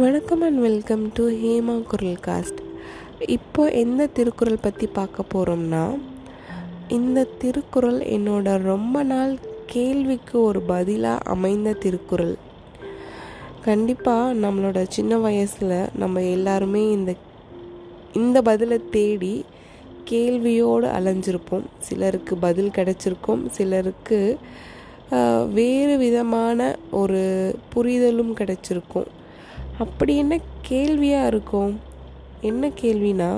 வணக்கம் and welcome to Hema குரல் cost இப்போ எந்த திருக்குறள் பற்றி பார்க்க போகிறோம்னா இந்த திருக்குறள் என்னோட ரொம்ப நாள் கேள்விக்கு ஒரு பதிலாக அமைந்த திருக்குறள். கண்டிப்பாக நம்மளோட சின்ன வயசில் நம்ம எல்லாருமே இந்த இந்த பதிலை தேடி கேள்வியோடு அலைஞ்சிருப்போம். சிலருக்கு பதில் கிடச்சிருக்கும். சிலருக்கு வேறு விதமான ஒரு புரிதலும் கிடச்சிருக்கும். அப்படி என்ன கேள்வியாக இருக்கும்? என்ன கேள்வினா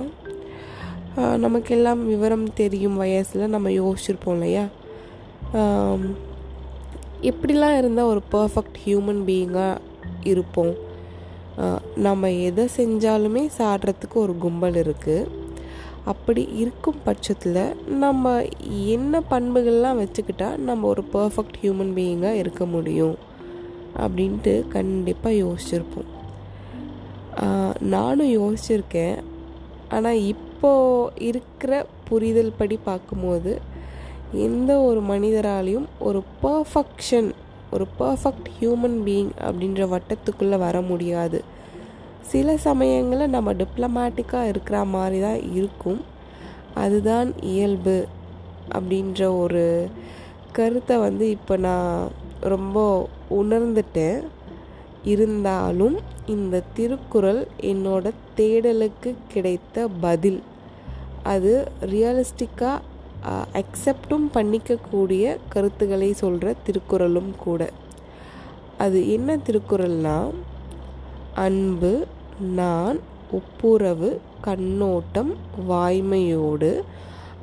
நமக்கெல்லாம் விவரம் தெரியும் வயசில் நம்ம யோசிச்சிருப்போம் இல்லையா? எப்படிலாம் இருந்தால் ஒரு பர்ஃபெக்ட் ஹியூமன் பீயிங்காக இருப்போம்? நம்ம எதை செஞ்சாலுமே சாடுறதுக்கு ஒரு கும்பல் இருக்குது அப்படி இருக்கும் பட்சத்தில் நம்ம என்ன பண்புகள்லாம் வச்சுக்கிட்டால் நம்ம ஒரு பர்ஃபெக்ட் ஹியூமன் பீயிங்காக இருக்க முடியும்? அப்படின்ட்டு கண்டிப்பாக யோசிச்சிருப்போம். நானும் யோசிச்சிருக்கேன். ஆனால் இப்போது இருக்கிற புரிதல் படி பார்க்கும்போது எந்த ஒரு மனிதராலையும் ஒரு பர்ஃபெக்ஷன் ஒரு பர்ஃபெக்ட் ஹியூமன் பீயிங் அப்படின்ற வட்டத்துக்குள்ளே வர முடியாது. சில சமயங்களில் நம்ம டிப்ளமேட்டிக்காக இருக்கிற மாதிரி தான் இருக்கும். அதுதான் இயல்பு அப்படின்ற ஒரு கருத்தை வந்து இப்போ நான் ரொம்ப உணர்ந்துட்டேன். இருந்தாலும் இந்த திருக்குறள் என்னோட தேடலுக்கு கிடைத்த பதில். அது ரியலிஸ்டிக்காக அக்செப்டும் பண்ணிக்கக்கூடிய கருத்துக்களை சொல்கிற திருக்குறளும் கூட. அது என்ன திருக்குறள்னா அன்பு நான் ஒப்புரவு கண்ணோட்டம் வாய்மையோடு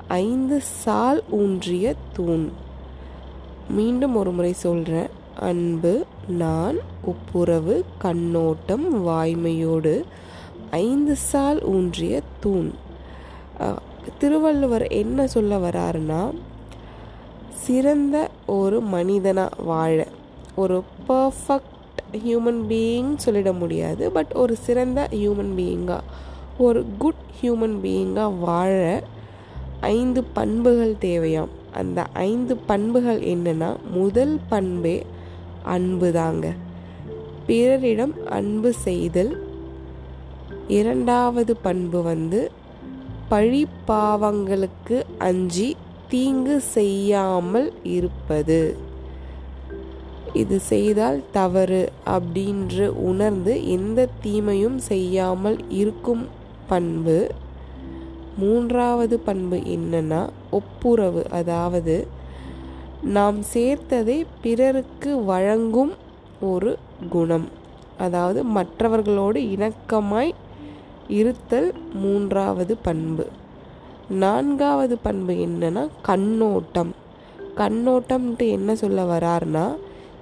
ஐந்து சால் ஊன்றிய தூண். மீண்டும் ஒரு முறை சொல்கிறேன் அன்பு நான் ஒப்புரவு கண்ணோட்டம் வாய்மையோடு ஐந்து சால் ஊன்றிய தூண். திருவள்ளுவர் என்ன சொல்ல வராருன்னா சிறந்த ஒரு மனிதனாக வாழ. ஒரு பர்ஃபெக்ட் ஹியூமன் பீயிங் சொல்லிட முடியாது பட் ஒரு சிறந்த ஹியூமன் பீயிங்காக ஒரு குட் ஹியூமன் பீயிங்காக வாழ ஐந்து பண்புகள் தேவையாம். அந்த ஐந்து பண்புகள் என்னன்னா முதல் பண்பே அன்பு தாங்க பிறரிடம் அன்பு செய்தல் இரண்டாவது பண்பு வந்து பழி பாவங்களுக்கு அஞ்சி தீங்கு செய்யாமல் இருப்பது. இது செய்தால் தவறு அப்படின்று உணர்ந்து எந்த தீமையும் செய்யாமல் இருக்கும் பண்பு. மூன்றாவது பண்பு என்னன்னா ஒப்புரவு. அதாவது நாம் சேர்த்ததை பிறருக்கு வழங்கும் ஒரு குணம். அதாவது மற்றவர்களோடு இணக்கமாய் இருத்தல் மூன்றாவது பண்பு. நான்காவது பண்பு என்னன்னா கண்ணோட்டம். கண்ணோட்டம்ன்ட்டு என்ன சொல்ல வரார்னா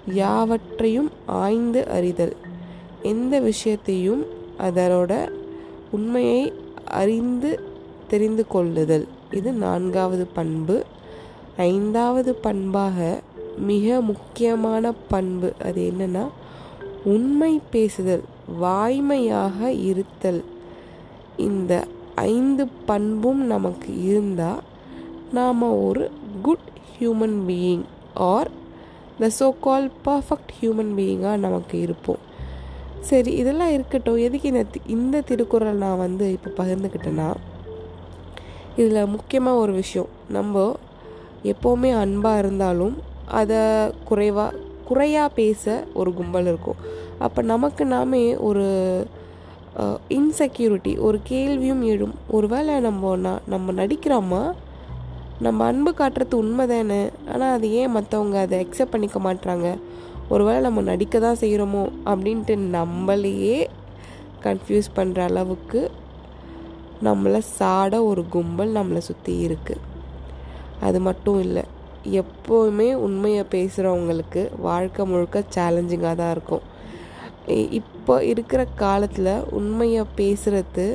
யாவற்றையும் ஆய்ந்து அறிதல். எந்த விஷயத்தையும் அதனோட உண்மையை அறிந்து தெரிந்து கொள்ளுதல். இது நான்காவது பண்பு. ஐந்தாவது பண்பாக மிக முக்கியமான பண்பு அது என்னன்னா உண்மை பேசுதல் வாய்மையாக இருத்தல். இந்த ஐந்து பண்பும் நமக்கு இருந்தால் நாம் ஒரு good human being or the so called perfect human பீயிங்காக நமக்கு இருப்போம். சரி இதெல்லாம் இருக்கட்டும். எதுக்கு இந்த தி- இந்த திருக்குறள் நான் வந்து இப்போ பகிர்ந்துக்கிட்டேன்னா இதில் முக்கியமாக ஒரு விஷயம். நம்ம எப்போவுமே அன்பாக இருந்தாலும் அதை குறைவாக குறையாக பேச ஒரு கும்பல் இருக்கும். அப்போ நமக்கு நாமே ஒரு இன்செக்யூரிட்டி ஒரு கேள்வியும் எழும். ஒருவேளை நம்ம நம்ம நடிக்கிறோமா? நம்ம அன்பு காட்டுறது உண்மை தானே ஆனால் அது ஏன் மற்றவங்க அதை அக்செப்ட் பண்ணிக்க மாட்றாங்க? ஒருவேளை நம்ம நடிக்க தான் செய்கிறோமோ அப்படின்ட்டு நம்மளையே கன்ஃபியூஸ் பண்ணுற அளவுக்கு நம்மளை சாட ஒரு கும்பல் நம்மளை சுற்றி இருக்குது அது மட்டும் இல்லை. எப்போவுமே உண்மையை பேசுகிறவங்களுக்கு வாழ்க்கை முழுக்க சேலஞ்சிங்காக தான் இருக்கும். இ- இப்போ இருக்கிற காலத்தில் உண்மையை பேசுகிறது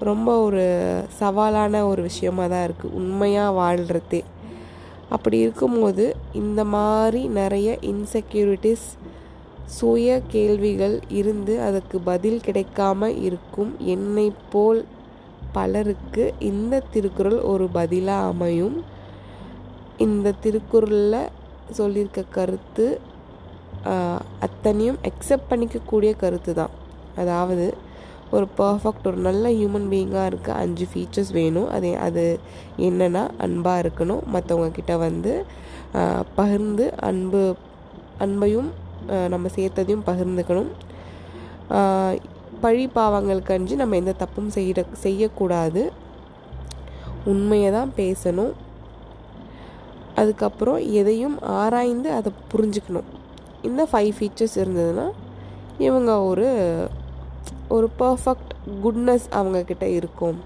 ரொம்ப ஒரு சவாலான ஒரு விஷயமாக தான் இருக்குது உண்மையாக வாழ்கிறதே அப்படி இருக்கும்போது இந்த மாதிரி நிறைய இன்செக்யூரிட்டிஸ் சுய கேள்விகள் இருந்து அதுக்கு பதில் கிடைக்காம இருக்கும் என்னை போல் பலருக்கு இந்த திருக்குறள் ஒரு பதிலாக அமையும். இந்த திருக்குறளில் சொல்லியிருக்க கருத்து அத்தனையும் அக்செப்ட் பண்ணிக்கக்கூடிய கருத்து தான். அதாவது ஒரு பர்ஃபெக்ட் ஒரு நல்ல ஹியூமன் பீயிங்காக இருக்க அஞ்சு ஃபீச்சர்ஸ் வேணும். அது அது என்னென்னா அன்பாக இருக்கணும். மற்றவங்க கிட்ட வந்து பகிர்ந்து அன்பு அன்பையும் நம்ம சேர்த்ததையும் பகிர்ந்துக்கணும். பழி பாவங்களுக்கு அஞ்சு நம்ம எந்த தப்பும் செய்ய செய்யக்கூடாது. உண்மையை தான் பேசணும். அதுக்கப்புறம் எதையும் ஆராய்ந்து அதை புரிஞ்சுக்கணும். இந்த ஃபைவ் ஃபீச்சர்ஸ் இருந்ததுன்னா இவங்க ஒரு ஒரு பர்ஃபெக்ட் குட்னஸ் அவங்கக்கிட்ட இருக்கும்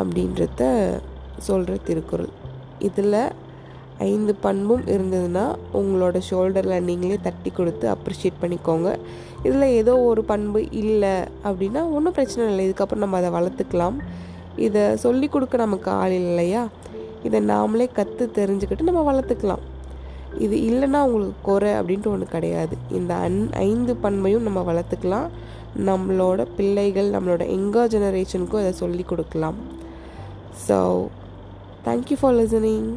அப்படின்றத சொல்கிற திருக்குறள். இதில் ஐந்து பண்பும் இருந்ததுன்னா உங்களோட ஷோல்டரில் நீங்களே தட்டி கொடுத்து அப்ரிஷியேட் பண்ணிக்கோங்க. இதில் ஏதோ ஒரு பண்பு இல்லை அப்படின்னா ஒன்றும் பிரச்சனை இல்லை. இதுக்கப்புறம் நம்ம அதை வளர்த்துக்கலாம். இதை சொல்லி கொடுக்க நமக்கு ஆள் இல்லையா? இதை நாமளே கற்று தெரிஞ்சுக்கிட்டு நம்ம வளர்த்துக்கலாம். இது இல்லைன்னா உங்களுக்கு குறை அப்படின்ட்டு ஒன்று கிடையாது. இந்த அன் ஐந்து பண்பையும் நம்ம வளர்த்துக்கலாம். நம்மளோட பிள்ளைகள் நம்மளோட எங்கர் ஜெனரேஷனுக்கும் அதை சொல்லி கொடுக்கலாம். So thank you for listening